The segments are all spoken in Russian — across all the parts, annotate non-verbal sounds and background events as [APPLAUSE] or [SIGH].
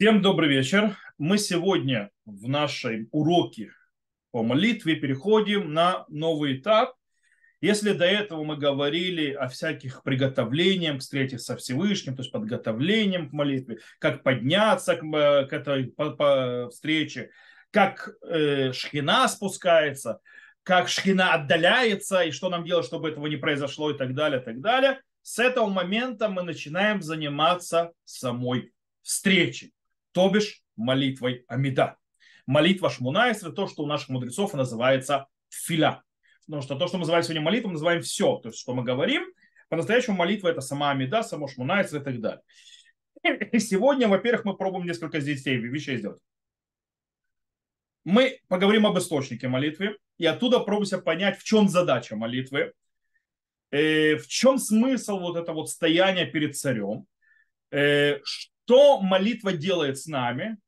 Всем добрый вечер. Мы сегодня в нашей уроке по молитве переходим на новый этап. Если до этого мы говорили о всяких приготовлениях к встрече со Всевышним, то есть подготовлением к молитве, как подняться к, э, к этой по, по встрече, как э, шхина спускается, как шхина отдаляется, и что нам делать, чтобы этого не произошло, и так далее, так далее. С этого момента мы начинаем заниматься самой встречей то бишь молитвой Амида. Молитва Шмунайсра, то, что у наших мудрецов называется филя. Потому что то, что мы называем сегодня молитвой, мы называем все. То есть, что мы говорим, по-настоящему молитва это сама Амида, само Шмунайсра и так далее. Сегодня, во-первых, мы пробуем несколько здесь вещей сделать. Мы поговорим об источнике молитвы, и оттуда пробуемся понять, в чем задача молитвы, э, в чем смысл вот этого вот стояния перед царем, э, что молитва делает с нами.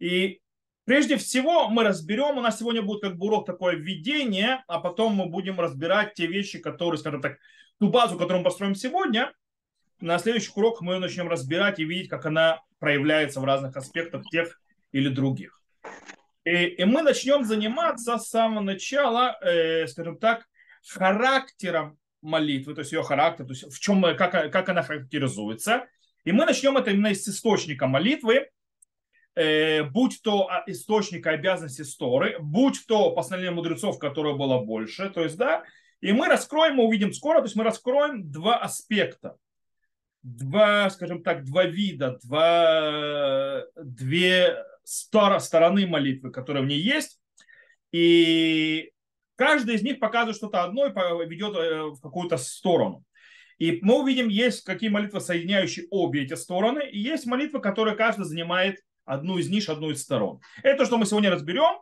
И прежде всего мы разберем, у нас сегодня будет как бы урок такое введение, а потом мы будем разбирать те вещи, которые, скажем так, ту базу, которую мы построим сегодня. На следующих уроках мы начнем разбирать и видеть, как она проявляется в разных аспектах тех или других. И, и мы начнем заниматься с самого начала, э, скажем так, характером молитвы, то есть ее характер, то есть в чем, как, как она характеризуется – и мы начнем это именно с источника молитвы, э, будь то а, источника обязанности Сторы, будь то постановление мудрецов, которое было больше, то есть, да, и мы раскроем, мы увидим скоро, то есть мы раскроем два аспекта, два, скажем так, два вида, два, две стороны молитвы, которые в ней есть, и каждый из них показывает что-то одно и ведет э, в какую-то сторону. И мы увидим, есть какие молитвы, соединяющие обе эти стороны, и есть молитвы, которые каждый занимает одну из ниш, одну из сторон. Это что мы сегодня разберем.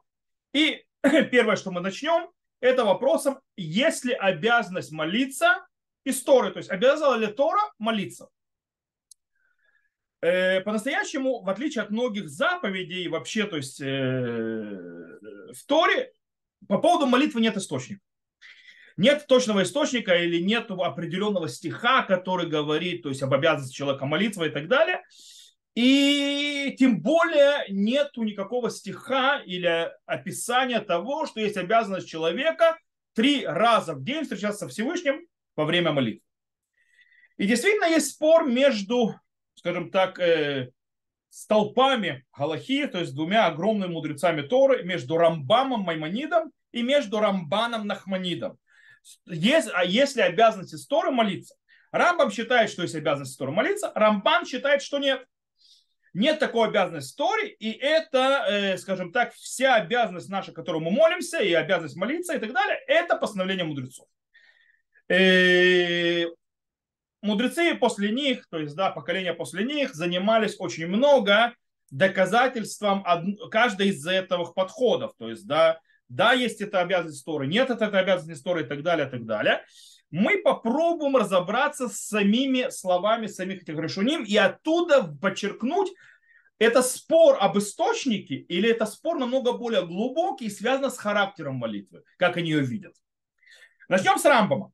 И [CLEARS THROAT] первое, что мы начнем, это вопросом, есть ли обязанность молиться из Торы, то есть обязала ли Тора молиться. Э, по-настоящему, в отличие от многих заповедей вообще, то есть э, в Торе, по поводу молитвы нет источника нет точного источника или нет определенного стиха, который говорит то есть, об обязанности человека молиться и так далее. И тем более нету никакого стиха или описания того, что есть обязанность человека три раза в день встречаться со Всевышним во время молитвы. И действительно есть спор между, скажем так, э, столпами Галахи, то есть двумя огромными мудрецами Торы, между Рамбамом Маймонидом и между Рамбаном Нахманидом есть, а если обязанности Торы молиться? Рамбам считает, что есть обязанность Торы молиться, Рамбан считает, что нет. Нет такой обязанности Торе, и это, э, скажем так, вся обязанность наша, которую мы молимся, и обязанность молиться и так далее, это постановление мудрецов. Э, мудрецы после них, то есть, да, поколения после них, занимались очень много доказательством каждой из этих подходов. То есть, да, да, есть это обязанность Торы, нет, это, это обязанность Торы и так далее, и так далее. Мы попробуем разобраться с самими словами самих этих решуним и оттуда подчеркнуть, это спор об источнике или это спор намного более глубокий и связан с характером молитвы, как они ее видят. Начнем с Рамбама.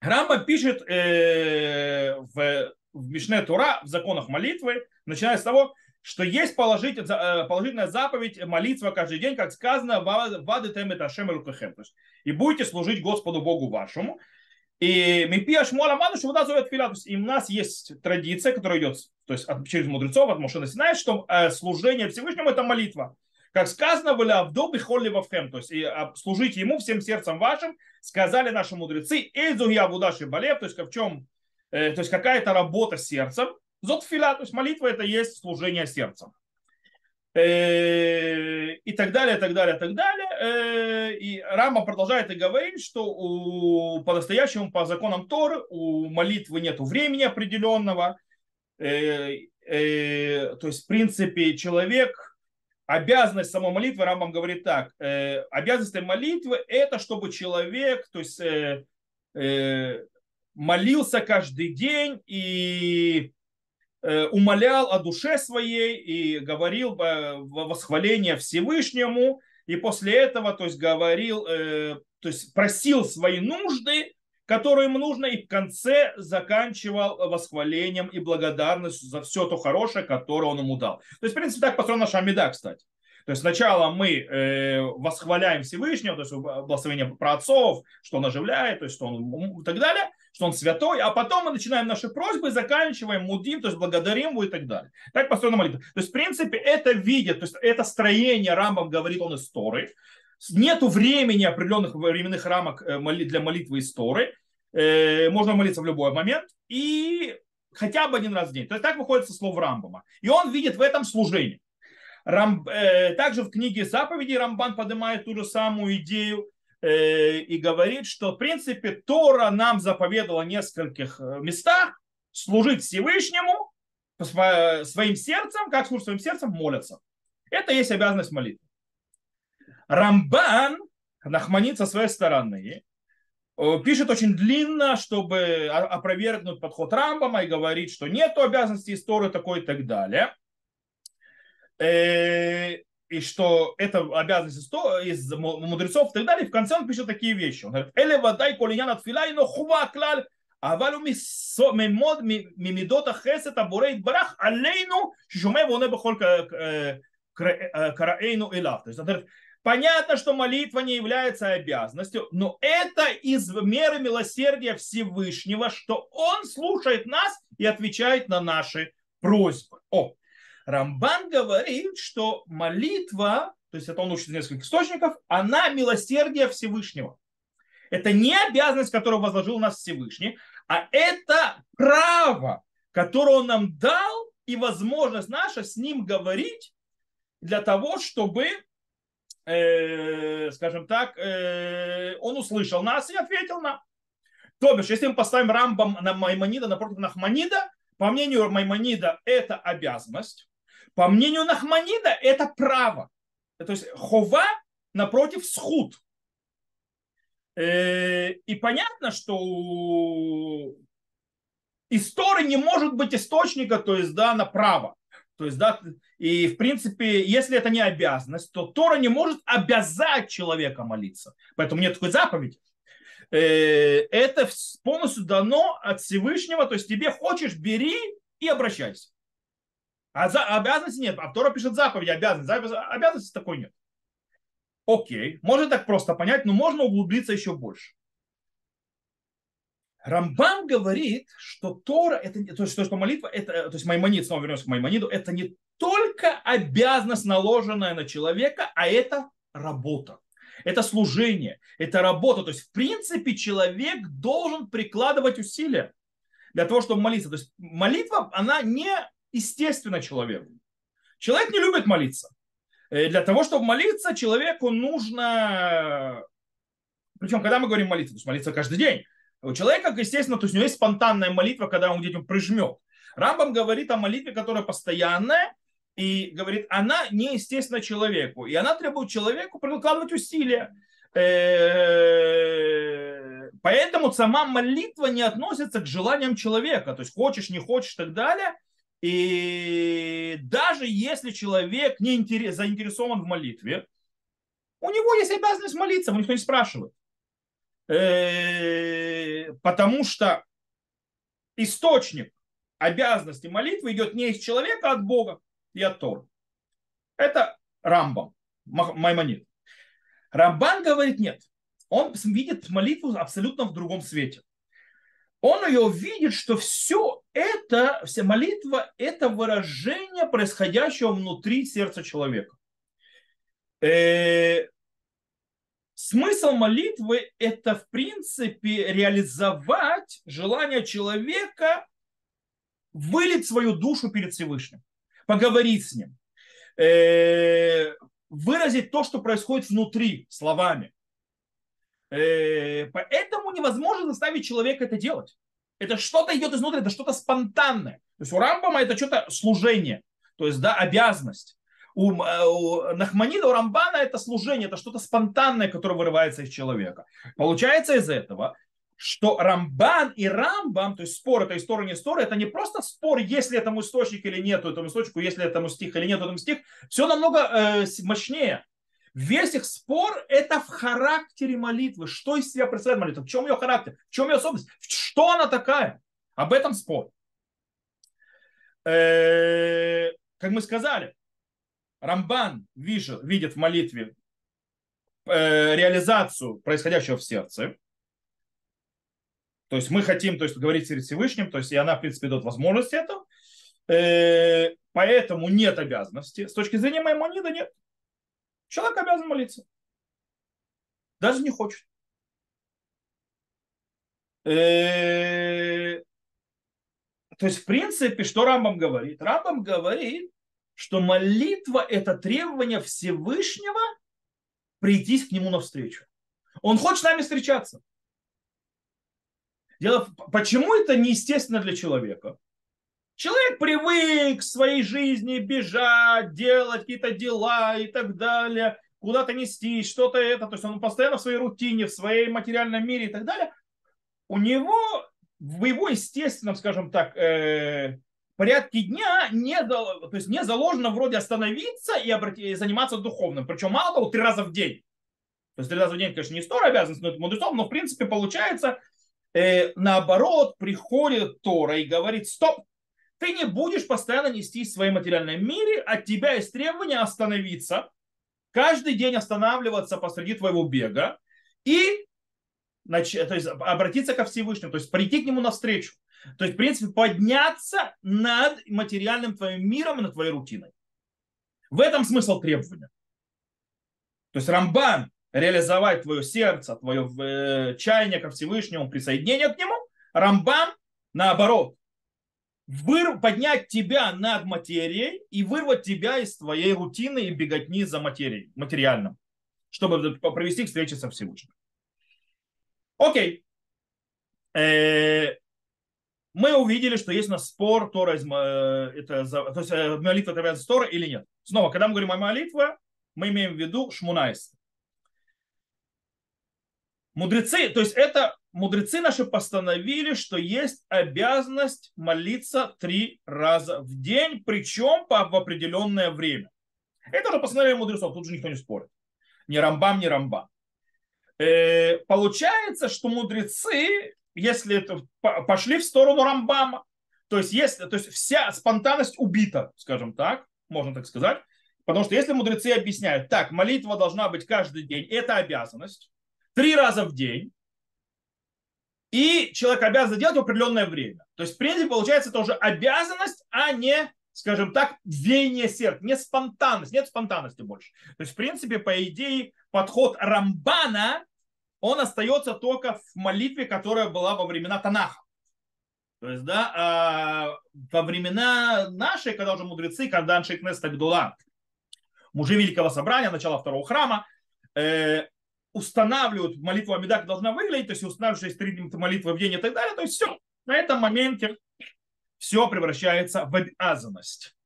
Рамбам пишет э, в, в Мишне Тура, в законах молитвы, начиная с того, что есть положительная, э, положительная заповедь молитва каждый день, как сказано, вады темет ашем рукахем. И будете служить Господу Богу вашему. И Мипия Шмуала Ману, что вода зовет филя. То есть и у нас есть традиция, которая идет то есть, от, через мудрецов, от Мушина Синай, что э, служение Всевышнему это молитва. Как сказано, были Авдоби холли вавхем, то есть и, а, служите ему всем сердцем вашим, сказали наши мудрецы, Эйзу я будаши балев, то есть в чем, э, то есть какая-то работа сердцем, Зотфиля, то есть молитва это есть служение сердцем. Э, и так далее, так далее, так далее. Э, и Рама продолжает и говорит, что у, по-настоящему, по законам Торы, у молитвы нет времени определенного. Э, то есть, в принципе, человек, обязанность самой молитвы, Рамбам говорит так, обязанность молитвы это, чтобы человек, то есть, молился каждый день и умолял о душе своей и говорил восхваление Всевышнему, и после этого, то есть говорил, э, то есть просил свои нужды которую им нужно, и в конце заканчивал восхвалением и благодарностью за все то хорошее, которое он ему дал. То есть, в принципе, так построена наша Амида, кстати. То есть сначала мы э, восхваляем Всевышнего, то есть благословение про отцов, что он оживляет, то есть что он и так далее, что он святой, а потом мы начинаем наши просьбы заканчиваем мудим, то есть благодарим его и так далее. Так построена молитва. То есть, в принципе, это видит, то есть это строение Рамбам говорит он из Торы. Нету времени определенных временных рамок э, для молитвы из Торы. Э, можно молиться в любой момент. И хотя бы один раз в день. То есть так выходит со слов Рамбама. И он видит в этом служение. Рам, э, также в книге заповедей Рамбан поднимает ту же самую идею и говорит, что в принципе Тора нам заповедала в нескольких э, местах служить Всевышнему своим сердцем, как служить своим сердцем, молятся. Это есть обязанность молитвы. Рамбан, Нахманит со своей стороны, э, пишет очень длинно, чтобы опровергнуть подход Рамбама и говорит, что нет обязанности истории такой и так далее и что это обязанность из мудрецов и так далее. И в конце он пишет такие вещи. Он говорит, «Эле вадай колиян от но хува клаль, авалю мимод мимидота хесет абурейт барах алейну шуме воне бахолька э, э, караэйну илав». То есть он говорит, Понятно, что молитва не является обязанностью, но это из меры милосердия Всевышнего, что Он слушает нас и отвечает на наши просьбы. О, Рамбан говорит, что молитва, то есть это он учит из нескольких источников, она милосердие Всевышнего. Это не обязанность, которую возложил нас Всевышний, а это право, которое он нам дал, и возможность наша с ним говорить для того, чтобы, э, скажем так, э, он услышал нас и ответил нам. То бишь, если мы поставим Рамбам на Маймонида напротив Нахманида, по мнению Маймонида, это обязанность. По мнению Нахманида, это право. То есть хова напротив схуд. Э, и понятно, что истории не может быть источника, то есть, да, на право. То есть, да, и в принципе, если это не обязанность, то Тора не может обязать человека молиться. Поэтому нет такой заповеди. Э, это полностью дано от Всевышнего, то есть тебе хочешь, бери и обращайся. А за, обязанности нет. А Тора пишет заповеди, обязанности. Обязанности такой нет. Окей, можно так просто понять, но можно углубиться еще больше. Рамбам говорит, что Тора, это, то есть, что молитва, это, то есть Маймонид, снова вернемся к Маймониду, это не только обязанность, наложенная на человека, а это работа. Это служение, это работа. То есть, в принципе, человек должен прикладывать усилия для того, чтобы молиться. То есть, молитва, она не естественно человеку. Человек не любит молиться. Э, для того, чтобы молиться, человеку нужно... Причем, когда мы говорим молиться, то есть молиться каждый день. У человека, естественно, то есть у него есть спонтанная молитва, когда он где-то прижмет. Рамбам говорит о молитве, которая постоянная, и говорит, она неестественна человеку. И она требует человеку прикладывать усилия. Э, поэтому сама молитва не относится к желаниям человека. То есть хочешь, не хочешь и так далее – и даже если человек не интерес, заинтересован в молитве, у него есть обязанность молиться, его никто не спрашивает. Потому что источник обязанности молитвы идет не из человека, а от Бога и от Тора. Это Рамбам, Маймонид. Рамбан говорит нет. Он видит молитву абсолютно в другом свете он ее видит, что все это, вся молитва, это выражение происходящего внутри сердца человека. Э, смысл молитвы – это, в принципе, реализовать желание человека вылить свою душу перед Всевышним, поговорить с ним, э, выразить то, что происходит внутри словами. Э, поэтому невозможно заставить человека это делать. Это что-то идет изнутри, это что-то спонтанное. То есть у Рамбама это что-то служение, то есть да, обязанность. У, э, у Нахманида, у Рамбана это служение, это что-то спонтанное, которое вырывается из человека. Получается из этого, что Рамбан и Рамбам, то есть спор, это история, не история, это не просто спор, если этому источник или нет, этому источнику, если этому стих или нет, этому стих, все намного э, мощнее. Весь их спор – это в характере молитвы. Что из себя представляет молитва? В чем ее характер? В чем ее особенность? Что она такая? Об этом спор. Э, как мы сказали, Рамбан видит в молитве э, реализацию происходящего в сердце. То есть мы хотим то есть, говорить с Всевышним, то есть и она, в принципе, дает возможность этого. Э, поэтому нет обязанности. С точки зрения Маймонида нет. Человек обязан молиться. Даже не хочет. Э, то есть, в принципе, что Рамбам говорит? Рамбам говорит, что молитва – это требование Всевышнего прийти к нему навстречу. Он хочет с нами встречаться. Дело, почему это неестественно для человека? Человек привык в своей жизни бежать, делать какие-то дела и так далее, куда-то нести, что-то это. То есть он постоянно в своей рутине, в своей материальном мире и так далее. У него в его естественном, скажем так, э, порядке дня не, то есть не заложено вроде остановиться и, обрати, и заниматься духовным. Причем мало того, три раза в день. То есть три раза в день, конечно, не стора обязанность, но это мудрецов, но в принципе получается, э, наоборот, приходит Тора и говорит, стоп, ты не будешь постоянно нести в своем материальном мире, от тебя есть требование остановиться, каждый день останавливаться посреди твоего бега и то есть обратиться ко Всевышнему, то есть прийти к нему навстречу. То есть, в принципе, подняться над материальным твоим миром и над твоей рутиной. В этом смысл требования. То есть Рамбан реализовать твое сердце, твое э, чаяние ко Всевышнему, присоединение к нему. Рамбан, наоборот, выр, поднять тебя над материей и вырвать тебя из твоей рутины и беготни за материей, материальным, чтобы провести к встрече со Всевышним. Окей. Э, мы увидели, что есть у нас спор, Тора, э, это, то есть э, молитва это является Тора или нет. Снова, когда мы говорим о молитве, мы имеем в виду Шмунайс. Мудрецы, то есть это мудрецы наши постановили, что есть обязанность молиться три раза в день, причем по, в определенное время. Это уже постановление мудрецов, тут же никто не спорит. Ни Рамбам, ни Рамбам. Э, получается, что мудрецы, если это, пошли в сторону Рамбама, то есть, если, то есть вся спонтанность убита, скажем так, можно так сказать, потому что если мудрецы объясняют, так, молитва должна быть каждый день, это обязанность, три раза в день, и человек обязан делать в определенное время. То есть, в принципе, получается, это уже обязанность, а не, скажем так, веяние сердца, не спонтанность, нет спонтанности больше. То есть, в принципе, по идее, подход Рамбана, он остается только в молитве, которая была во времена Танаха. То есть, да, а во времена нашей, когда уже мудрецы, когда Аншейкнест Агдула, мужи Великого Собрания, начало второго храма, э, устанавливают молитву Амида, как должна выглядеть, то есть есть три молитвы в день и так далее, то есть все, на этом моменте все превращается в обязанность.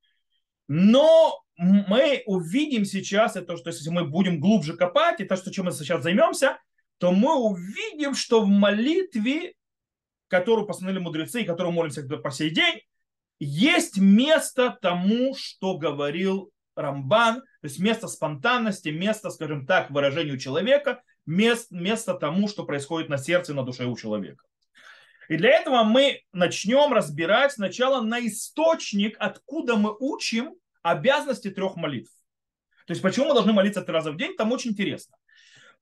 Но мы увидим сейчас, это что если мы будем глубже копать, и то, что чем мы сейчас займемся, то мы увидим, что в молитве, которую постановили мудрецы, и которую молимся по сей день, есть место тому, что говорил Рамбан, то есть место спонтанности, место, скажем так, выражению человека, место, место тому, что происходит на сердце на душе у человека. И для этого мы начнем разбирать сначала на источник, откуда мы учим обязанности трех молитв. То есть почему мы должны молиться три раза в день, там очень интересно.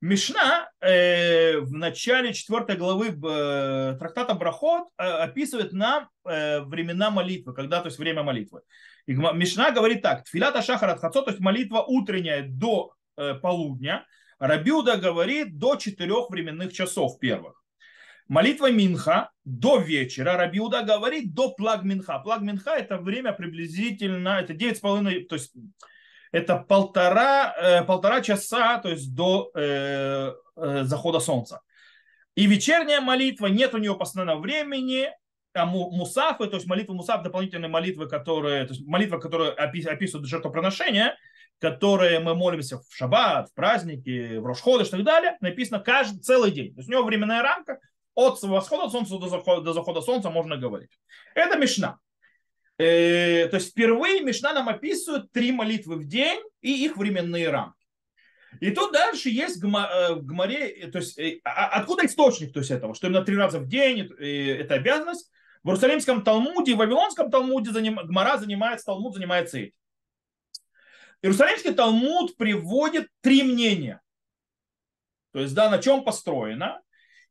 Мишна э, в начале 4 главы э, трактата Брахот э, описывает нам э, времена молитвы, когда, то есть время молитвы. И Мишна говорит так, тфилата шахарат хацо, то есть молитва утренняя до э, полудня, Рабиуда говорит до четырех временных часов первых. Молитва Минха до вечера, Рабиуда говорит до плаг Минха. Плаг Минха это время приблизительно, это 9,5, то есть это полтора, э, полтора часа, то есть до э, э, захода солнца. И вечерняя молитва, нет у нее постоянного времени, а мусафы, то есть молитва мусаф, дополнительные молитвы, которые, то есть молитва, которая описывают жертвоприношение, которые мы молимся в шаббат, в праздники, в Рошходыш и так далее, написано каждый целый день. То есть у него временная рамка, от восхода солнца до захода, до захода солнца можно говорить. Это Мишна. Э, то есть впервые Мишна нам описывает три молитвы в день и их временные рамки. И тут дальше есть в Гмаре, то есть откуда источник то есть этого, что именно три раза в день это обязанность. В Иерусалимском Талмуде, в Вавилонском Талмуде заним, Гмара занимается, Талмуд занимается этим. Иерусалимский Талмуд приводит три мнения. То есть, да, на чем построено.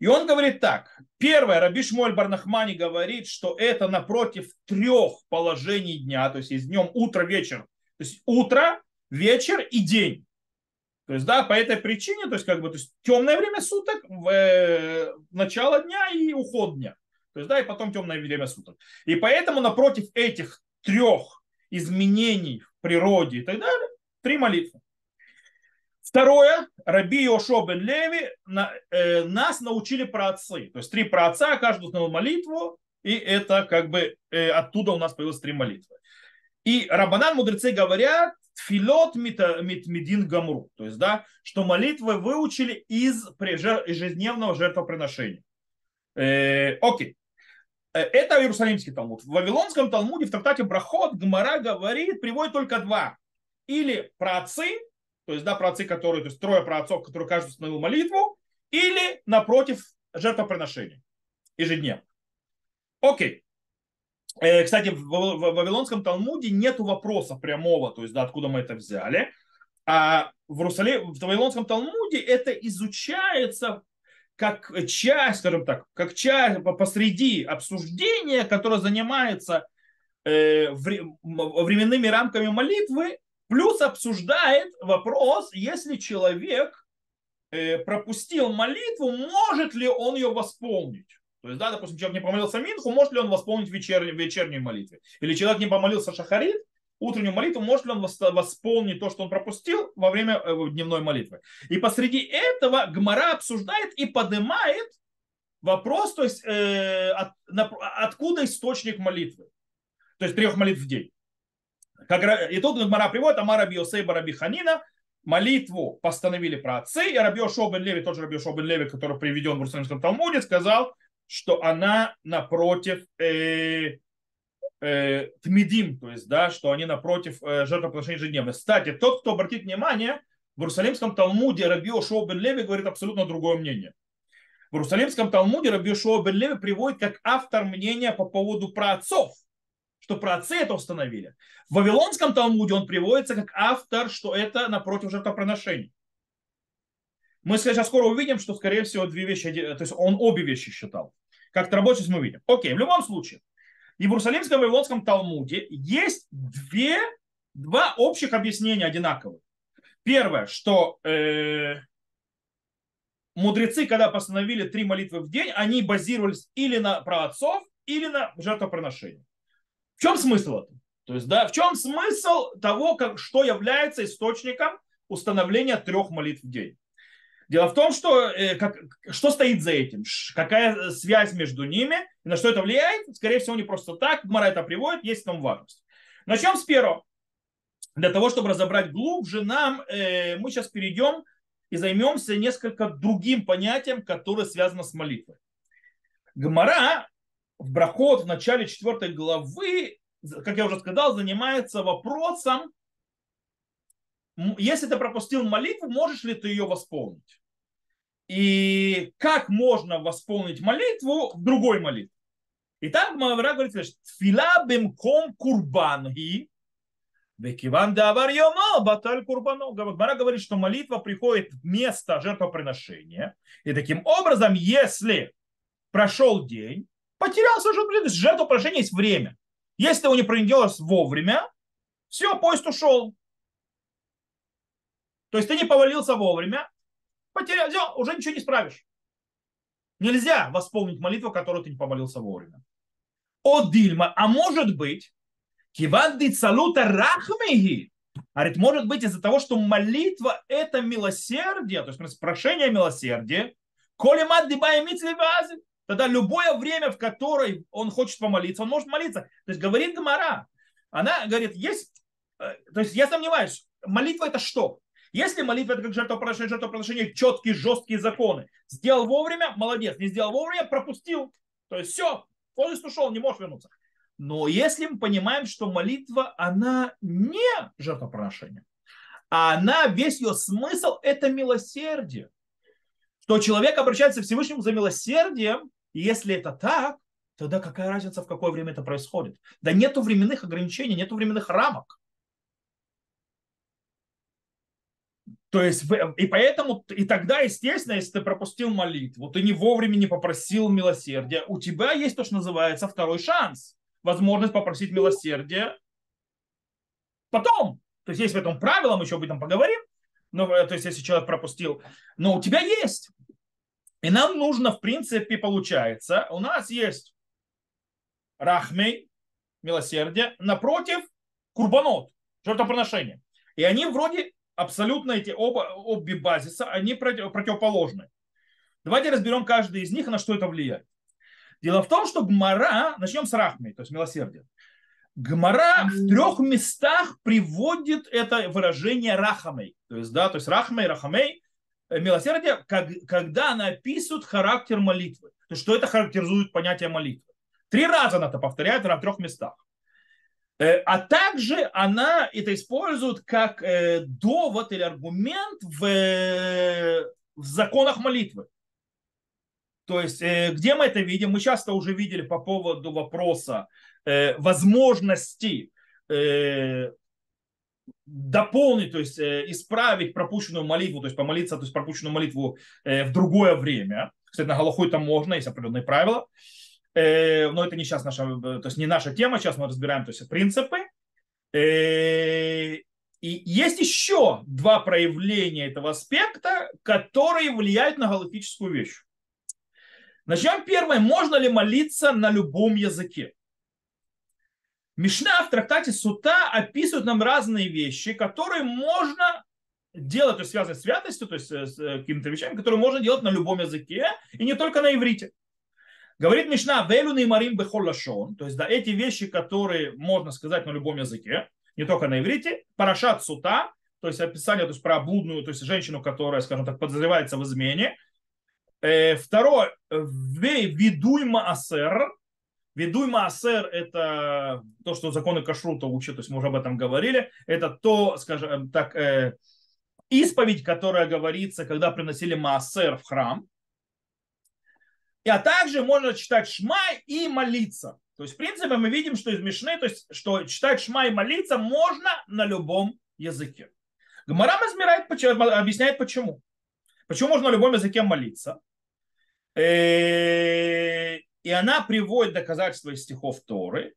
И он говорит так. Первое, Раби Шмуэль Барнахмани говорит, что это напротив трех положений дня, то есть есть днем утро, вечер. То есть утро, вечер и день. То есть, да, по этой причине, то есть, как бы, то есть, темное время суток, в, э, начало дня и уход дня. То есть, да, и потом темное время суток. И поэтому напротив этих трех изменений в природе и так далее, три молитвы. Второе, Раби Йошо бен Леви на, э, нас научили про отцы. То есть три про отца, каждый узнал молитву, и это как бы э, оттуда у нас появилось три молитвы. И Рабанан мудрецы говорят, филот медин гамру, то есть, да, что молитвы выучили из ежедневного жертвоприношения. Э, окей. Э, это Иерусалимский Талмуд. В Вавилонском Талмуде в трактате Брахот Гмара говорит, приводит только два. Или про отцы, то есть, да, про отцы, которые, то есть трое про отцов, которые каждый установил молитву, или напротив жертвоприношения ежедневно. Окей. Э, кстати, в Вавилонском Талмуде нет вопроса прямого, то есть, да, откуда мы это взяли. А в, Русале, в Вавилонском Талмуде это изучается как часть, скажем так, как часть посреди обсуждения, которое занимается э, временными рамками молитвы, плюс обсуждает вопрос, если человек э, пропустил молитву, может ли он ее восполнить. То есть, да, допустим, человек не помолился Минху, может ли он восполнить вечернюю, вечернюю молитву? Или человек не помолился Шахарит, утреннюю молитву, может ли он восполнить то, что он пропустил во время э, дневной молитвы. И посреди этого Гмара обсуждает и поднимает вопрос, то есть э, от, на, откуда источник молитвы. То есть трех молитв в день. Как, и тут Гмара приводит Амара Биосейба Раби Ханина, молитву постановили про отцы, и Раби Шобен Леви, тот же Раби Шобен Леви, который приведен в Иерусалимском Талмуде, сказал, что она напротив э, э, тмидим, то есть, да, что они напротив э, жертвоприношения ежедневно. Кстати, тот, кто обратит внимание, в Иерусалимском Талмуде Раби бен Леви говорит абсолютно другое мнение. В Иерусалимском Талмуде Раби бен Леви приводит как автор мнения по поводу праотцов, что праотцы это установили. В Вавилонском Талмуде он приводится как автор, что это напротив жертвоприношений. Мы сейчас скоро увидим, что, скорее всего, две вещи, то есть он обе вещи считал. Как-то рабочий мы увидим. Окей, в любом случае, в Иерусалимском Вавилонском Талмуде есть две, два общих объяснения одинаковых. Первое, что э, мудрецы, когда постановили три молитвы в день, они базировались или на праотцов, или на жертвоприношении. В чем смысл этого? То есть, да, в чем смысл того, как, что является источником установления трех молитв в день? Дело в том, что э, как, что стоит за этим, какая связь между ними, и на что это влияет, скорее всего, не просто так. Гмара это приводит, есть там важность. Начнем с первого. Для того, чтобы разобрать глубже, нам э, мы сейчас перейдем и займемся несколько другим понятием, которое связано с молитвой. Гмара в Брахот в начале 4 главы, как я уже сказал, занимается вопросом, если ты пропустил молитву, можешь ли ты ее восполнить? И как можно восполнить молитву в другой молитве? И там Мавра говорит, что тфила бемком курбанги, Векиван давар йомо, баталь курбано. Гмара говорит, что молитва приходит в место жертвоприношения. И таким образом, если прошел день, потерялся жертвоприношение, есть время. Если ты его не принес вовремя, все, поезд ушел. То есть ты не повалился вовремя, потерял, все, уже ничего не справишь. Нельзя восполнить молитву, которую ты не помолился вовремя. О Дильма, а может быть, киванды цалута рахмихи, а ведь может быть из-за того, что молитва это милосердие, то есть прошение милосердия, коли мат дибай тогда любое время, в которое он хочет помолиться, он может молиться. То есть говорит Гамара, она говорит, есть, э, то есть я сомневаюсь, молитва это что? Если молитва это как жертвоприношение, жертвоприношение, четкие, жесткие законы. Сделал вовремя, молодец. Не сделал вовремя, пропустил. То есть все, поезд ушел, не можешь вернуться. Но если мы понимаем, что молитва, она не жертвоприношение, а она, весь ее смысл – это милосердие. Что человек обращается к Всевышнему за милосердием, и если это так, тогда какая разница, в какое время это происходит? Да нету временных ограничений, нету временных рамок. То есть, и поэтому, и тогда, естественно, если ты пропустил молитву, ты не вовремя не попросил милосердия, у тебя есть то, что называется второй шанс. Возможность попросить милосердия потом. То есть, есть в этом правило, мы еще об этом поговорим. Но, э, то есть, если человек пропустил, но у тебя есть. И нам нужно, в принципе, получается, у нас есть рахмей, милосердие, напротив курбанот, жертвоприношение. И они вроде абсолютно эти оба, обе базиса, они противоположны. Давайте разберем каждый из них на что это влияет. Дело в том, что Гмара, начнем с Рахми, то есть милосердия. Гмара в трех местах приводит это выражение Рахамей. То есть, да, то есть Рахмей, Рахамей, э, милосердие, как, когда она описывает характер молитвы. То есть, что это характеризует понятие молитвы. Три раза она это повторяет на трех местах. Э, а также она это использует как э, довод или аргумент в, в законах молитвы. То есть, где мы это видим? Мы часто уже видели по поводу вопроса возможности дополнить, то есть исправить пропущенную молитву, то есть помолиться, то есть пропущенную молитву в другое время. Кстати, на Галаху это можно, есть определенные правила. Э, но это не сейчас наша, то есть не наша тема, сейчас мы разбираем то есть, принципы. Э, и есть еще два проявления этого аспекта, которые влияют на галактическую вещь. Начнем первое. Можно ли молиться на любом языке? Мишна в трактате Сута описывает нам разные вещи, которые можно делать, то есть связанные с святостью, то есть с какими-то вещами, которые можно делать на любом языке и не только на иврите. Говорит Мишна, велю неймарим бехоллашон, то есть да, эти вещи, которые можно сказать на любом языке, не только на иврите, парашат сута, то есть описание то есть, про блудную, то есть женщину, которая, скажем так, подозревается в измене. Э, второе, ведуй маасер, Ведуй маасер – это то, что законы кашрута учат, то есть мы уже об этом говорили. Это то, скажем так, э, исповедь, которая говорится, когда приносили маасер в храм. А также можно читать Шмай и молиться. То есть, в принципе, мы видим, что из Мишны, то есть, что читать Шма и молиться можно на любом языке. Гмара размирает, объясняет почему. Почему можно на любом языке молиться. Э, и она приводит доказательства из стихов Торы.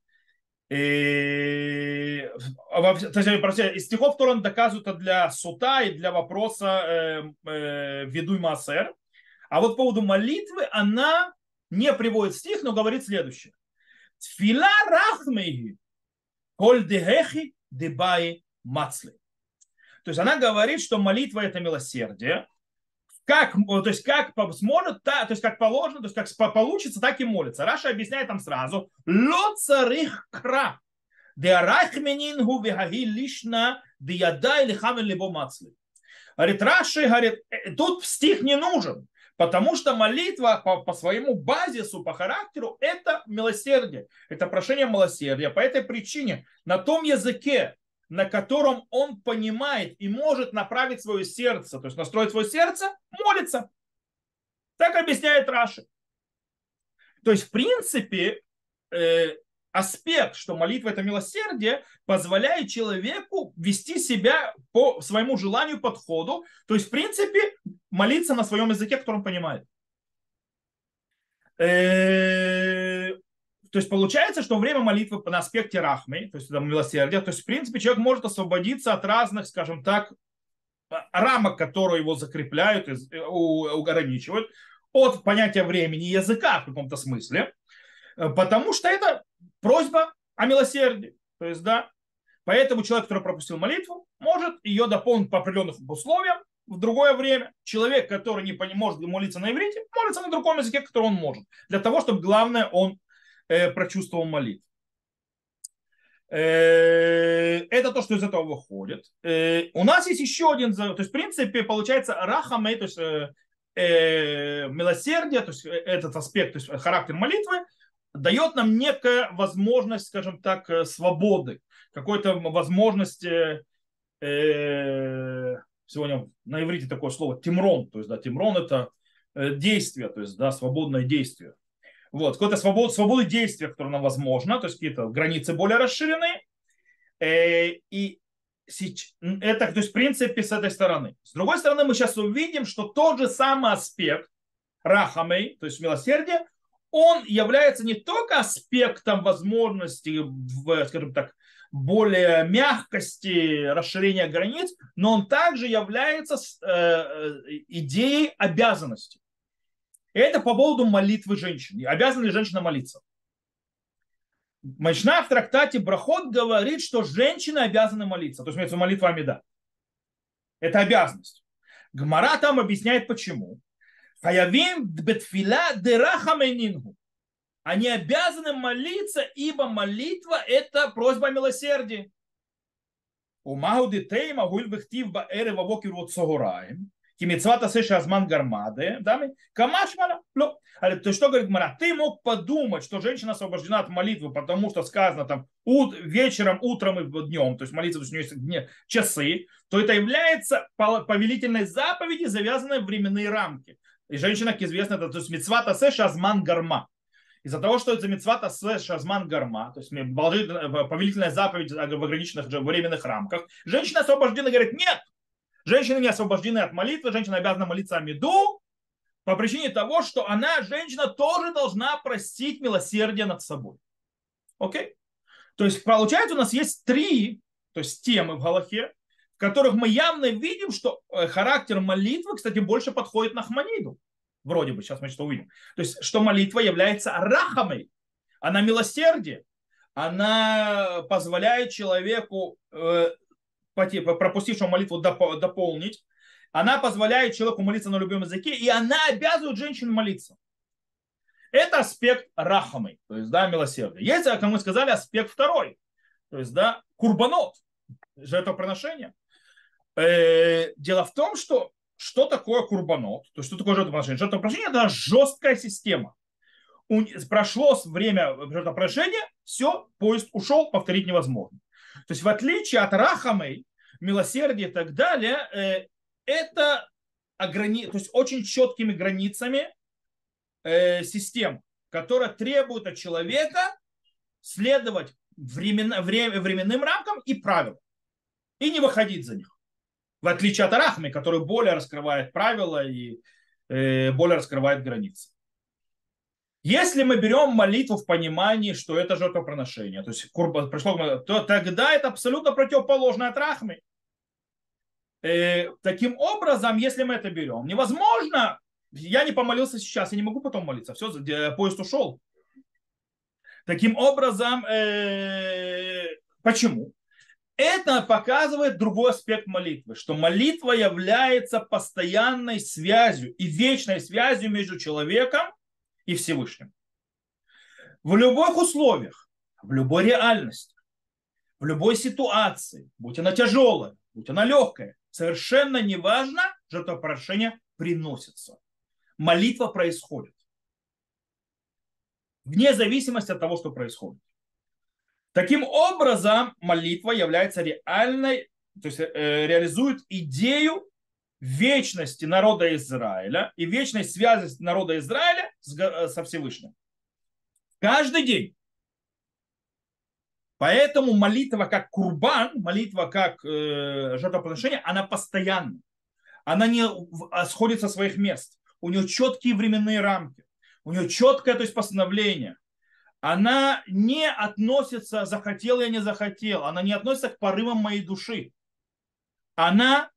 И, то есть, из стихов Торы он доказывает для сута и для вопроса э, э, ведуй массер. А вот по поводу молитвы она не приводит стих, но говорит следующее. Тфила рахмейги, коль дегехи дебаи мацли. То есть она говорит, что молитва это милосердие. Как, то есть как сможет, то есть как положено, то есть как получится, так и молится. Раша объясняет там сразу. Ло царих кра. Деарахменингу вегаги лишна деядай лихамен либо мацли. Говорит, Раши, говорит, «Э, тут стих не нужен. Потому что молитва по, по своему базису, по характеру, это милосердие, это прошение милосердия. По этой причине на том языке, на котором он понимает и может направить свое сердце, то есть настроить свое сердце, молится. Так объясняет Раши. То есть, в принципе, э, аспект, что молитва это милосердие, позволяет человеку вести себя по своему желанию, подходу. То есть, в принципе, молиться на своем языке, который он понимает. Э, то есть получается, что время молитвы на аспекте рахмы, то есть это милосердие, то есть в принципе человек может освободиться от разных, скажем так, рамок, которые его закрепляют, ограничивают, от понятия времени языка в каком-то смысле, э, потому что это просьба о милосердии. То есть, да, поэтому человек, который пропустил молитву, может ее дополнить по определенным условиям в другое время. Человек, который не может молиться на иврите, молится на другом языке, который он может. Для того, чтобы главное он э, прочувствовал молитву. Э, это то, что из этого выходит. Э, у нас есть еще один, то есть в принципе получается рахамей, то есть э, э, милосердие, то есть этот аспект, то есть характер молитвы, дает нам некая возможность, скажем так, свободы, какой-то возможности э, сегодня на иврите такое слово тимрон, то есть, да, тимрон это действие, то есть, да, свободное действие. Вот, какое-то свобод, свободы действия, которое нам возможно, то есть какие-то границы более расширенные. Э, и это, то есть, в принципе, с этой стороны. С другой стороны, мы сейчас увидим, что тот же самый аспект рахамей, то есть милосердие, он является не только аспектом возможности, скажем так, более мягкости расширения границ, но он также является э, э, идеей обязанности. Это по поводу молитвы женщин. Обязана ли женщина молиться? Мачна в трактате Брахот говорит, что женщины обязаны молиться. То есть молитва Амида. Это обязанность. Гмара там объясняет почему. Хаявим бетфиля дерахаменингу. Они обязаны молиться, ибо молитва – это просьба о милосердии. Умагу детей могу бехтив ба эре вавокер вот согораем. Кимицвата сеша азман гармады. Камашмана. То что говорит Мара? Ты мог подумать, что женщина освобождена от молитвы, потому что сказано там ут, вечером, утром и днем, то есть молиться, то есть у нее есть дне, часы, то это является повелительной заповеди, завязанной в временные рамки. И женщина, как известно, это то есть мецвата се шазман гарма. Из-за того, что это мецвата се шазман гарма, то есть повелительная заповедь в ограниченных временных рамках, женщина освобождена говорит, нет, женщины не освобождены от молитвы, женщина обязана молиться Амиду, по причине того, что она, женщина, тоже должна простить милосердие над собой. Окей? То есть, получается, у нас есть три то есть, темы в Галахе, в которых мы явно видим, что э, характер молитвы, кстати, больше подходит на Хманиду. Вроде бы, сейчас мы что увидим. То есть, что молитва является рахамой, она милосердие, она позволяет человеку, э, пропустившему молитву, дополнить, она позволяет человеку молиться на любом языке, и она обязывает женщину молиться. Это аспект рахамы, то есть, да, милосердия. Есть, как мы сказали, аспект второй, то есть, да, курбанот, жертвоприношение. Э, дело в том, что что такое курбанот, то есть что такое жертвоприношение? Жертвоприношение – это жесткая система. Прошло время жертвоприношения, все, поезд ушел, повторить невозможно. То есть в отличие от рахамы, милосердия и так далее, э, это ограни... то есть очень четкими границами э, систем, которая требует от человека следовать времен... временным рамкам и правилам и не выходить за них. В отличие от Арахми, который более раскрывает правила и э, более раскрывает границы. Если мы берем молитву в понимании, что это жертвоприношение, то есть курба, пришло, то тогда это абсолютно противоположно от Рахми. Э, таким образом, если мы это берем, невозможно, я не помолился сейчас, я не могу потом молиться, все, поезд ушел. Таким образом, э, почему? Это показывает другой аспект молитвы, что молитва является постоянной связью и вечной связью между человеком и Всевышним. В любых условиях, в любой реальности, в любой ситуации, будь она тяжелая, будь она легкая, совершенно неважно, жертвопрошение приносится. Молитва происходит. Вне зависимости от того, что происходит. Таким образом, молитва является реальной, то есть э, реализует идею вечности народа Израиля и вечной связи народа Израиля э, со Всевышним. Каждый день. Поэтому молитва как курбан, молитва как э, жертвоприношение, она постоянна. Она не а, сходит со своих мест. У нее четкие временные рамки. У нее четкое то есть, постановление она не относится, захотел я не захотел, она не относится к порывам моей души. Она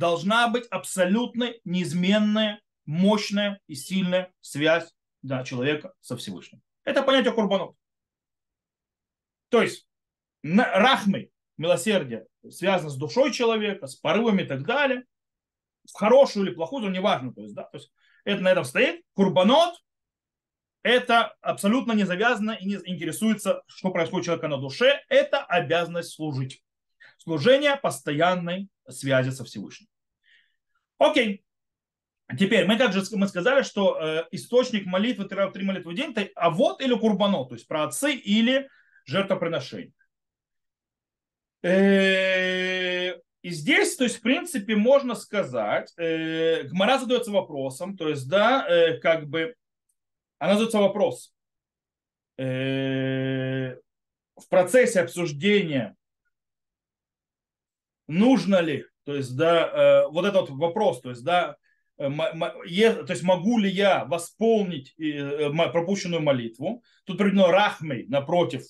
должна быть абсолютно неизменная, мощная и сильная связь да, человека со Всевышним. Это понятие курбанов. То есть рахмы, милосердие, связано с душой человека, с порывами и так далее. В хорошую или плохую, неважно. То есть, да, то есть это на этом стоит. Курбанот это абсолютно не завязано и не интересуется, что происходит у человека на душе. Это обязанность служить. Служение постоянной связи со Всевышним. Окей. Теперь, мы как же мы сказали, что э, источник молитвы, три молитвы в день, это а вот или курбано, то есть про отцы или жертвоприношение. Э, здесь, то есть, в принципе, можно сказать, э, Гмара задается вопросом, то есть, да, э, как бы, она задается вопрос. Э, в процессе обсуждения нужно ли, то есть, да, э, вот этот вопрос, то есть, да, э, то есть могу ли я восполнить э, пропущенную молитву. Тут приведено рахмей напротив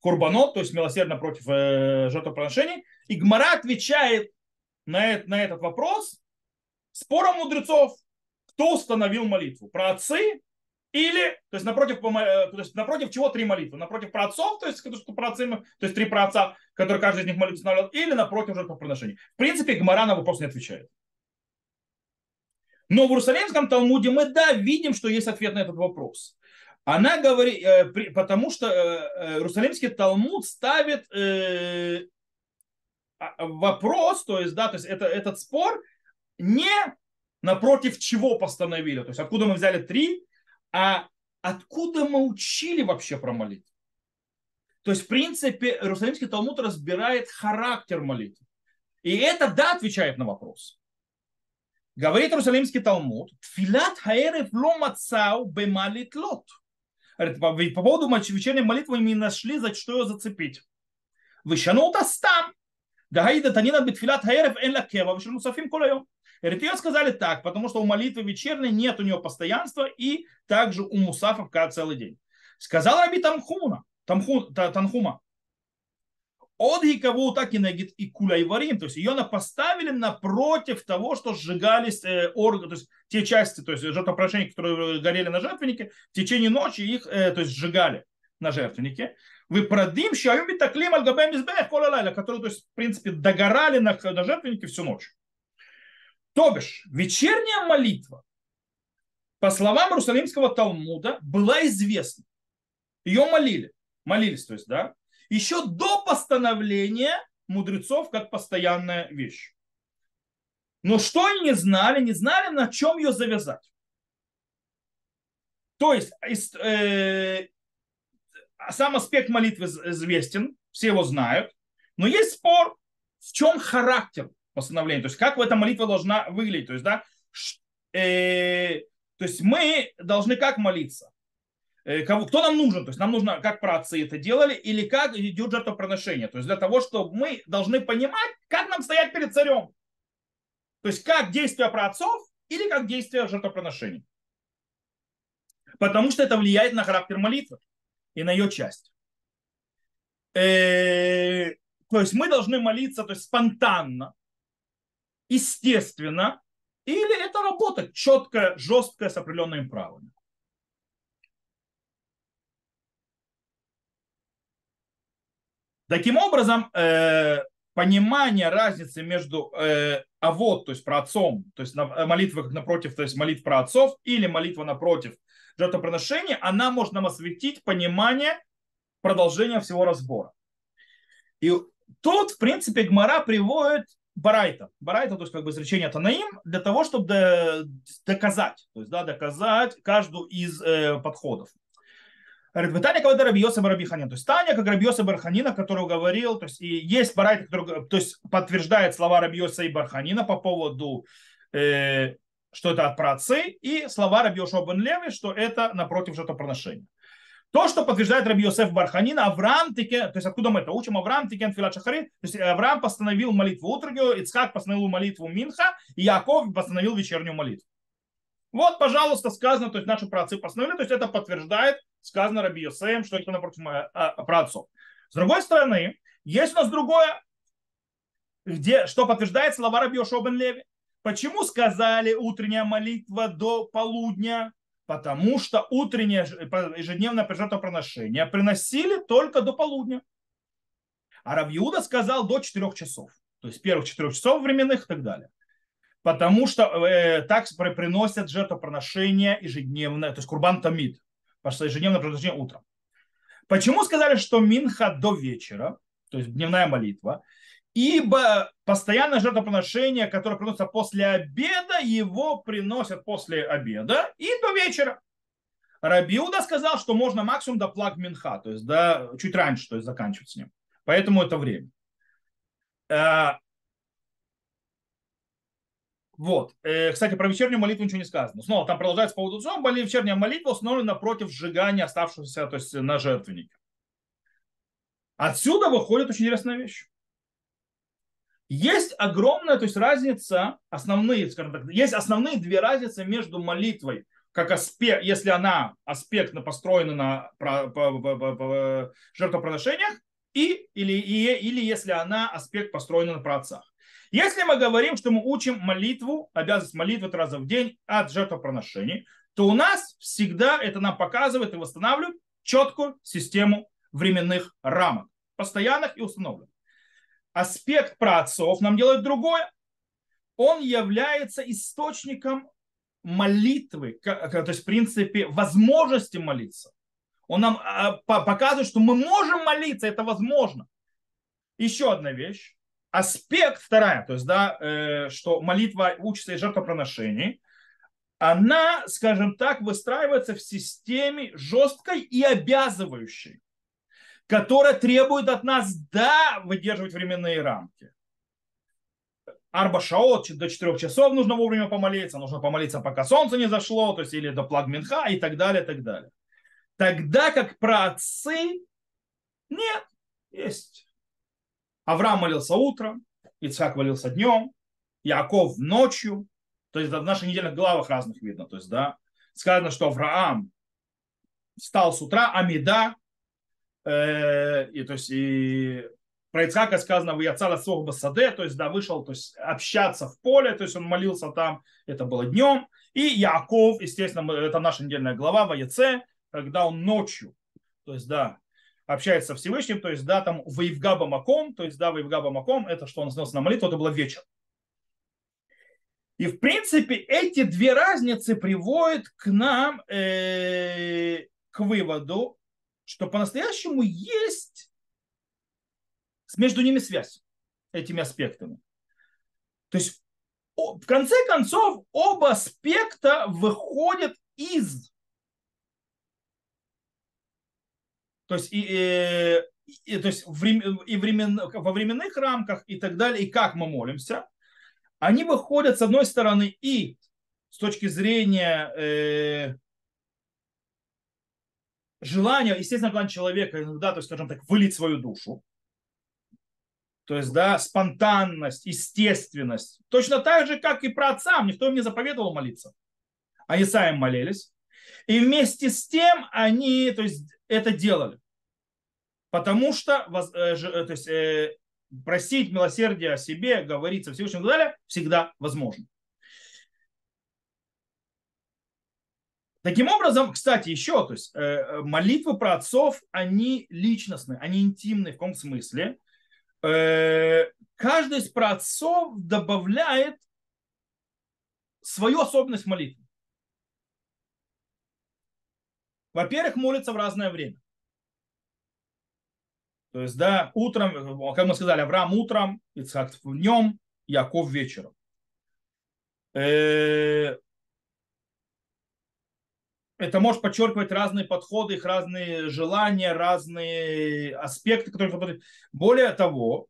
курбанот, то есть милосердно против жертвоприношений. И Гмара отвечает на, на этот вопрос спором мудрецов, кто установил молитву. Про отцы или, то есть напротив, то есть напротив чего три молитвы? Напротив праотцов, то есть, что праотцы, то есть три праотца, которые каждый из них молитву устанавливал, или напротив жертвоприношений. В принципе, Гмара на вопрос не отвечает. Но в Иерусалимском Талмуде мы, да, видим, что есть ответ на этот вопрос. Она говорит, э, потому что э, э, Иерусалимский Талмуд ставит а, вопрос, то есть, да, то есть это, этот спор не напротив чего постановили, то есть откуда мы взяли три, а откуда мы учили вообще про молитву. То есть, в принципе, Иерусалимский Талмуд разбирает характер молитвы. И это, да, отвечает на вопрос. Говорит Иерусалимский Талмуд, «Тфилат хаэрев ло мацау бемалит лот». По поводу вечерней молитвы мы не нашли, за что ее зацепить. Вышанут астам. Гаида танина битфилат хаэрев эн ла кева, вышану сафим колайом. Ее сказали так, потому что у молитвы вечерней нет у нее постоянства и также у мусафов как целый день. Сказал Раби Тамхуна, Тамху, Танхума, от кого так и нагид и кулайварим, то есть ее поставили напротив того, что сжигались э, органы, то есть те части, то есть жертвоприношения, которые горели на жертвеннике, в течение ночи их, э, то есть сжигали на жертвеннике. Вы продим щаюми таклим альгабем избех которые, то есть, в принципе, догорали на, на жертвеннике всю ночь. То бишь, вечерняя молитва, по словам Иерусалимского Талмуда, была известна. Ее молили. Молились, то есть, да, еще до постановления мудрецов как постоянная вещь. Но что они не знали? Не знали, на чем ее завязать. То есть э, сам аспект молитвы известен, все его знают, но есть спор, в чем характер постановления, то есть как эта молитва должна выглядеть, то есть, да, э, то есть мы должны как молиться, Э, кого, кто нам нужен, то есть нам нужно, как праотцы это делали, или как идет жертвоприношение. То есть для того, чтобы мы должны понимать, как нам стоять перед царем. То есть как действия праотцов или как действия жертвоприношений. Потому что это влияет на характер молитвы и на ее часть. Э, то есть мы должны молиться то есть спонтанно, естественно, или это работа четкая, жесткая, с определенными правами. Таким образом, э, понимание разницы между э, авод, то есть про отцом, то есть на, молитва как напротив, то есть молитва про отцов, или молитва напротив жертвоприношения, она может нам осветить понимание продолжения всего разбора. И тут, в принципе, Гмара приводит Барайта. Барайта, то есть как бы изречение Танаим, для того, чтобы доказать, то есть да, доказать каждую из э, подходов. Говорит, Таня кого-то Рабиоса Барабиханин. То есть Таня, как Рабиоса Барханина, который говорил, то есть и есть барайт, который то есть, подтверждает слова Рабиоса и Барханина по поводу, э, что это от праотцы, и слова Рабиоша Бен Леви, что это напротив жертвоприношения. То, что подтверждает Раби Йоси бар Ханина, Авраам תיקן, то есть откуда мы это учим, Авраам תיקן תפילת שחרית, то есть Авраам постановил молитву утреннюю, Ицхак постановил молитву Минха, и Яков постановил вечернюю молитву. Вот, пожалуйста, сказано, то есть наши праотцы постановили, то есть это подтверждает сказано Раби Йоси, что это напротив а, праотцов. С другой стороны, есть у нас другое, где, что подтверждает слова Раби Йошуа бен Леви. Почему сказали утренняя молитва до полудня? Потому что утреннее ежедневное жертвоприношение приносили только до полудня. А Равьюда сказал до 4 часов. То есть первых 4 часов временных и так далее. Потому что э, так приносят жертвоприношение ежедневное, то есть курбан тамид потому что ежедневное предложение утром. Почему сказали, что минха до вечера, то есть дневная молитва? Ибо постоянное жертвоприношение, которое приносится после обеда, его приносят после обеда и до вечера. Рабиуда сказал, что можно максимум до плаг минха, то есть до, чуть раньше, то есть заканчивать с ним. Поэтому это время. Э, вот. Э, кстати, про вечернюю молитву ничего не сказано. Снова там продолжается по поводу сон, вечерняя молитва установлена против сжигания оставшегося, то есть на жертвеннике. Отсюда выходит очень интересная вещь. Есть огромная, то есть разница, основные, скажем так, есть основные две разницы между молитвой, как аспект, если она аспектно построена на жертвоприношениях, и, или, и, или если она аспект построена на праотцах. Если мы говорим, что мы учим молитву, обязанность молитвы три раза в день от жертвоприношений, то у нас всегда это нам показывает и восстанавливает четкую систему временных рамок, постоянных и установленных. Аспект праотцов нам делает другое. Он является источником молитвы, то есть в принципе возможности молиться. Он нам а, показывает, что мы можем молиться, это возможно. Еще одна вещь аспект вторая, то есть, да, э, что молитва учится из жертвоприношений, она, скажем так, выстраивается в системе жесткой и обязывающей, которая требует от нас, да, выдерживать временные рамки. Арба шаот, до 4 часов нужно вовремя помолиться, нужно помолиться, пока солнце не зашло, то есть или до плагминха и так далее, так далее. Тогда как про отцы нет, есть Авраам молился утром, Ицхак молился днем, Яков ночью. То есть в наших недельных главах разных видно. То есть, да, сказано, что Авраам встал с утра, Амида, и, то есть, и про Ицхака сказано, в Яцала Сохба то есть, да, вышел, то есть, общаться в поле, то есть, он молился там, это было днем, и Яков, естественно, это наша недельная глава в Яце, когда он ночью, то есть, да, общается со Всевышним, то есть, да, там Ваевгаба Маком, то есть, да, Ваевгаба Маком, это что он снялся на молитву, это было вечер. И, в принципе, эти две разницы приводят к нам э, к выводу, что по-настоящему есть между ними связь, этими аспектами. То есть, в конце концов, оба аспекта выходят из То есть, и, и, и, то есть и времен, во временных рамках и так далее, и как мы молимся, они выходят, с одной стороны, и с точки зрения желания, естественно, план человека иногда, то есть, скажем так, вылить свою душу, то есть, да, спонтанность, естественность. Точно так же, как и про отцам. Никто им не заповедовал молиться. Они сами молились. И вместе с тем они то есть, это делали. Потому что э, э, то есть, э, просить милосердия о себе, говорить со Всевышним и так далее, всегда возможно. Таким образом, кстати, еще, то есть молитвы про отцов, они личностные, они интимные в каком смысле. Каждый из праотцов добавляет свою особенность молитвы. Во-первых, молится в разное время. То есть, да, утром, как мы сказали, Авраам утром, Ицхак днем, Яков вечером. Э, это может подчеркивать разные подходы, их разные желания, разные аспекты, которые... Более того,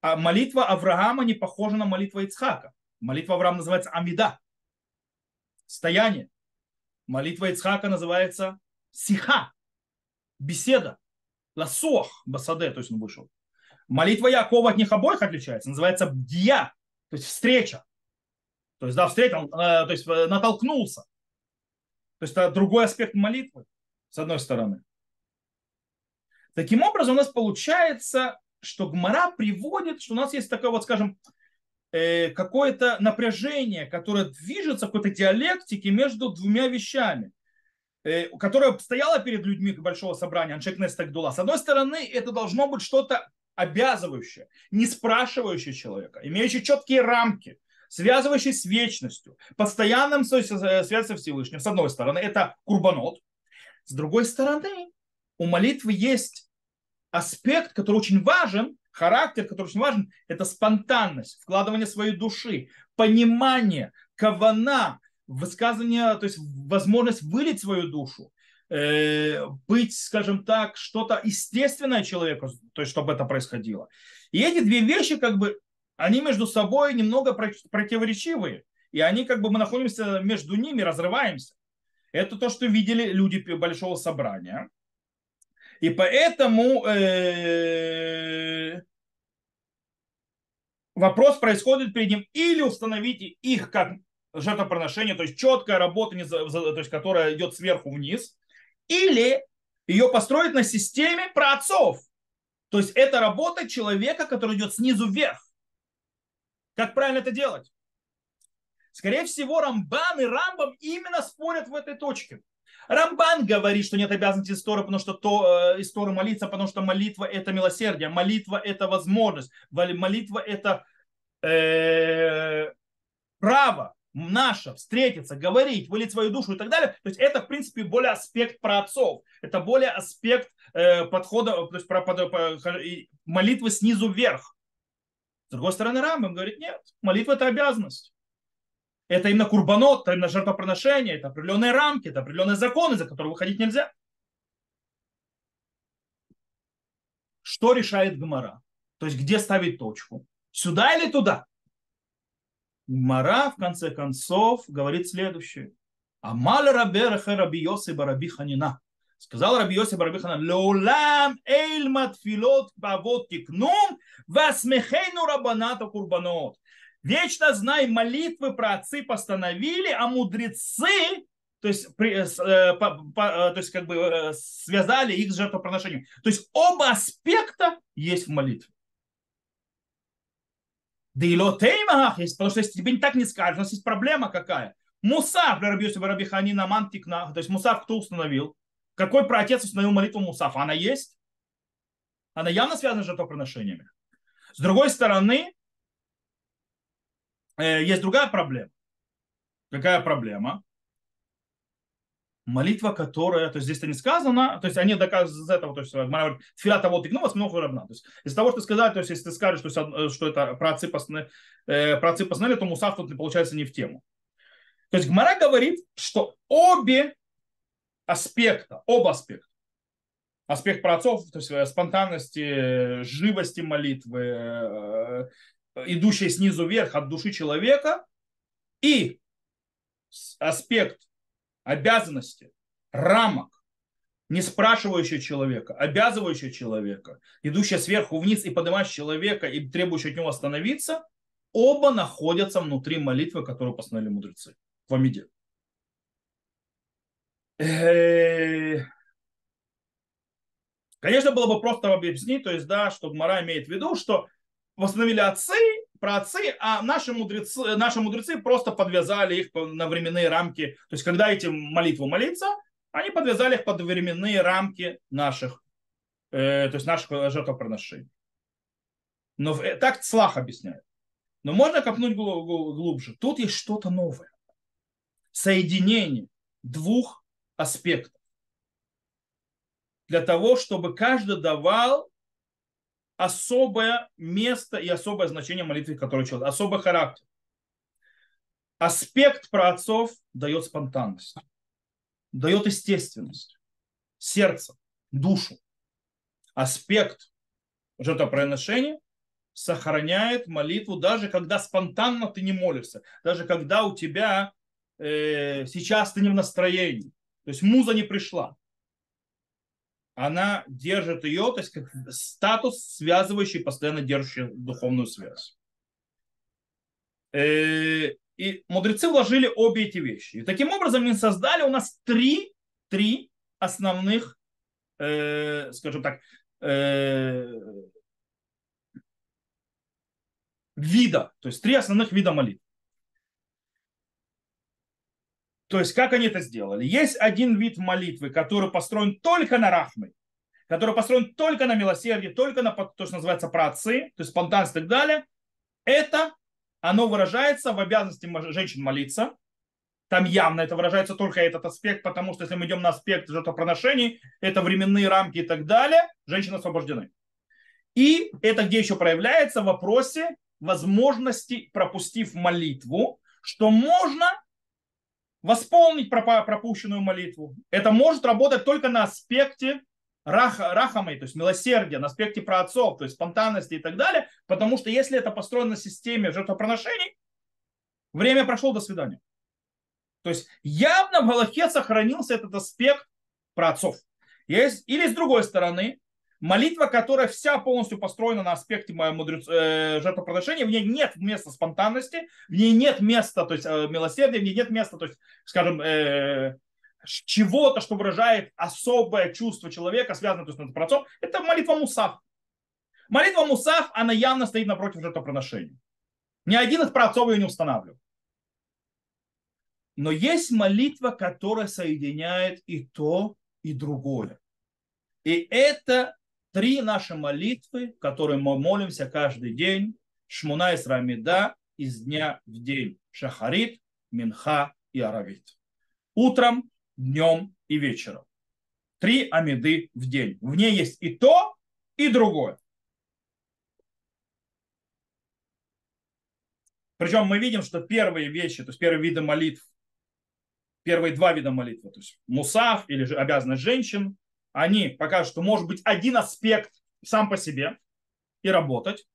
а молитва Авраама не похожа на молитву Ицхака. Молитва Авраама называется Амида, стояние. Молитва Ицхака называется сиха, беседа, ласуах, басаде, то есть он вышел. Молитва Якова от них обоих отличается, называется бдия, то есть встреча. То есть, да, встретил, э, то есть э, натолкнулся. То есть это другой аспект молитвы, с одной стороны. Таким образом, у нас получается, что Гмара приводит, что у нас есть такое вот, скажем, э, какое-то напряжение, которое движется в какой-то диалектике между двумя вещами. Э, которая стояла перед людьми большого собрания, Аншек Нестагдула, с одной стороны, это должно быть что-то обязывающее, не спрашивающее человека, имеющее четкие рамки, связывающие с вечностью, постоянным э, связью со Всевышним. С одной стороны, это курбанот. С другой стороны, у молитвы есть аспект, который очень важен, характер, который очень важен, это спонтанность, вкладывание своей души, понимание, кавана, высказывание, то есть возможность вылить свою душу, э, быть, скажем так, что-то естественное человеку, то есть чтобы это происходило. И эти две вещи, как бы, они между собой немного противоречивые. И они, как бы, мы находимся между ними, разрываемся. Это то, что видели люди большого собрания. И поэтому э, вопрос происходит перед ним или установите их как жертвоприношение, то есть четкая работа, то есть, которая идет сверху вниз, или ее построить на системе праотцов. То есть это работа человека, который идет снизу вверх. Как правильно это делать? Скорее всего, Рамбан и Рамбам именно спорят в этой точке. Рамбан говорит, что нет обязанности истории, потому что то, э, истории молиться, потому что молитва это милосердие, молитва это возможность, молитва это э, право наше встретиться, говорить, вылить свою душу и так далее. То есть это, в принципе, более аспект про отцов. Это более аспект э, подхода, то есть про, про, про, молитвы снизу вверх. С другой стороны, Рамбам говорит, нет, молитва это обязанность. Это именно курбанот, это именно жертвоприношение, это определенные рамки, это определенные законы, за которые выходить нельзя. Что решает Гмара? То есть где ставить точку? Сюда или туда? Гмара, в конце концов, говорит следующее. Амаль рабераха раби Йоси бараби ханина. Сказал Раби Йоси бараби ханина. Леулам эйль матфилот бавот тикнум васмехейну рабаната курбанот. Вечно знай, молитвы про отцы постановили, а мудрецы, то есть, при, э, по, по, э, то есть как бы э, связали их с жертвоприношением. То есть оба аспекта есть в молитве. Да и лотеймах есть, потому что если тебе так не скажешь, у нас есть проблема какая. Мусав, для Рабиуса Барабихани на мантикна, то есть Мусав кто установил? Какой праотец установил молитву Мусав? Она есть? Она явно связана с жертвоприношениями. С другой стороны, Э, есть другая проблема. Какая проблема? Молитва, которая, то есть здесь-то не сказано, то есть они доказывают из этого, то есть фила того ты вас много равна. То есть из того, что сказать, то есть если ты скажешь, что, что это про отцы э, про отцы постановили, то мусав тут получается не в тему. То есть Гмара говорит, что обе аспекта, оба аспекта, аспект про отцов, то есть э, спонтанности, живости молитвы, идущей снизу вверх от души человека, и аспект обязанности, рамок, не спрашивающий человека, обязывающий человека, идущая сверху вниз и поднимающий человека и требующий от него остановиться, оба находятся внутри молитвы, которую постановили мудрецы в Амиде. Конечно, было бы просто объяснить, то есть, да, что Мара имеет в виду, что восстановили отцы, про отцы, а наши мудрецы, наши мудрецы просто подвязали их на временные рамки. То есть, когда эти молитвы молиться, они подвязали их под временные рамки наших, э, то есть наших жертвоприношений. Но э, так Слах объясняет. Но можно копнуть глубже. Тут есть что-то новое. Соединение двух аспектов. Для того, чтобы каждый давал особое место и особое значение молитвы, которую человек, особый характер. Аспект про отцов дает спонтанность, дает естественность, сердце, душу. Аспект жертвоприношения сохраняет молитву, даже когда спонтанно ты не молишься, даже когда у тебя э, сейчас ты не в настроении, то есть муза не пришла она держит ее, то есть как статус, связывающий, постоянно держащий духовную связь. Э, и мудрецы вложили обе эти вещи. И таким образом они создали у нас три, три основных, э, скажем так, э, вида, то есть три основных вида молитв. То есть, как они это сделали? Есть один вид молитвы, который построен только на рахмы, который построен только на милосердии, только на то, что называется праотцы, то есть спонтанность и так далее. Это, оно выражается в обязанности женщин молиться. Там явно это выражается только этот аспект, потому что если мы идем на аспект жертвоприношений, это временные рамки и так далее, женщины освобождены. И это где еще проявляется в вопросе возможности, пропустив молитву, что можно восполнить пропущенную молитву. Это может работать только на аспекте рах, рахамой, то есть милосердия, на аспекте праотцов, то есть спонтанности и так далее, потому что если это построено на системе жертвоприношений, время прошло, до свидания. То есть явно в Галахе сохранился этот аспект праотцов. Есть, или с другой стороны, молитва, которая вся полностью построена на аспекте мудрец, э, жертвоприношения, в ней нет места спонтанности, в ней нет места, то есть э, милосердия, в ней нет места, то есть, скажем, э, чего-то, что выражает особое чувство человека, связанное то есть, с праотцом, это молитва Мусав. Молитва Мусав, она явно стоит напротив жертвоприношения. Ни один из праотцов ее не устанавливал. Но есть молитва, которая соединяет и то, и другое. И это три наши молитвы, которые мы молимся каждый день. Шмуна и Рамида из дня в день. Шахарит, Минха и Аравит. Утром, днем и вечером. Три амиды в день. В ней есть и то, и другое. Причем мы видим, что первые вещи, то есть первые виды молитв, первые два вида молитвы, то есть мусав или же обязанность женщин, они покажут, что может быть один аспект сам по себе и работать,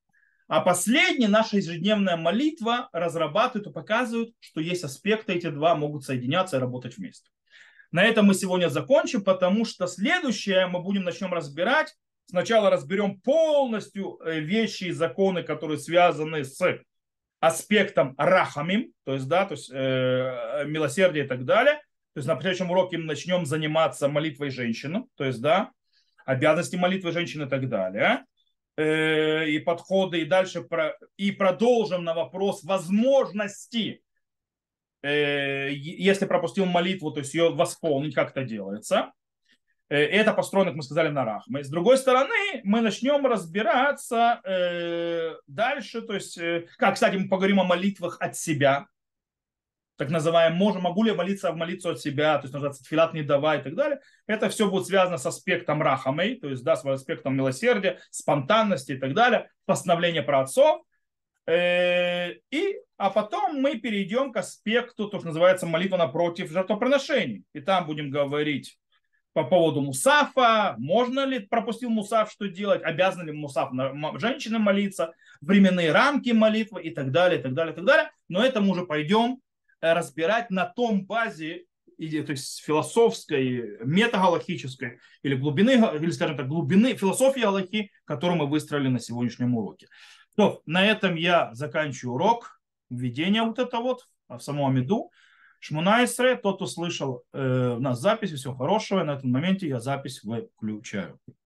а последняя наша ежедневная молитва разрабатывает и показывает, что есть аспекты, эти два могут соединяться и работать вместе. На этом мы сегодня закончим, потому что следующее мы будем начнем разбирать. Сначала разберем полностью э, вещи и законы, которые связаны с аспектом рахамим, то есть, да, то есть э, милосердие и так далее. То есть на следующем уроке мы начнем заниматься молитвой женщины, то есть, да, обязанности молитвы женщины и так далее. Э, и подходы, и дальше про, и продолжим на вопрос возможности, э, если пропустил молитву, то есть ее восполнить, как это делается. Э, это построено, как мы сказали, на рахме. С другой стороны, мы начнем разбираться дальше, то есть, как, кстати, мы поговорим о молитвах от себя, так называемым, можем, могу ли я молиться, молиться от себя, то есть называется тфилат не давай и так далее. Это все будет связано с аспектом рахамей, то есть да, с аспектом милосердия, спонтанности и так далее, постановление про отцов. И, а потом мы перейдем к аспекту, то, что называется молитва напротив жертвоприношений. И там будем говорить по поводу мусафа, можно ли пропустил мусаф, что делать, обязан ли мусаф на женщины молиться, временные рамки молитвы и так далее, и так далее, и так далее. Но это мы уже пойдем э, разбирать на том базе, то есть философской, метагалахической или глубины, или, скажем так, глубины философии Аллахи, которую мы выстроили на сегодняшнем уроке. То, на этом я заканчиваю урок, введение вот это вот в саму Амиду. Шмунайсре, тот, кто слышал э, у нас запись, всего хорошего. На этом моменте я запись выключаю.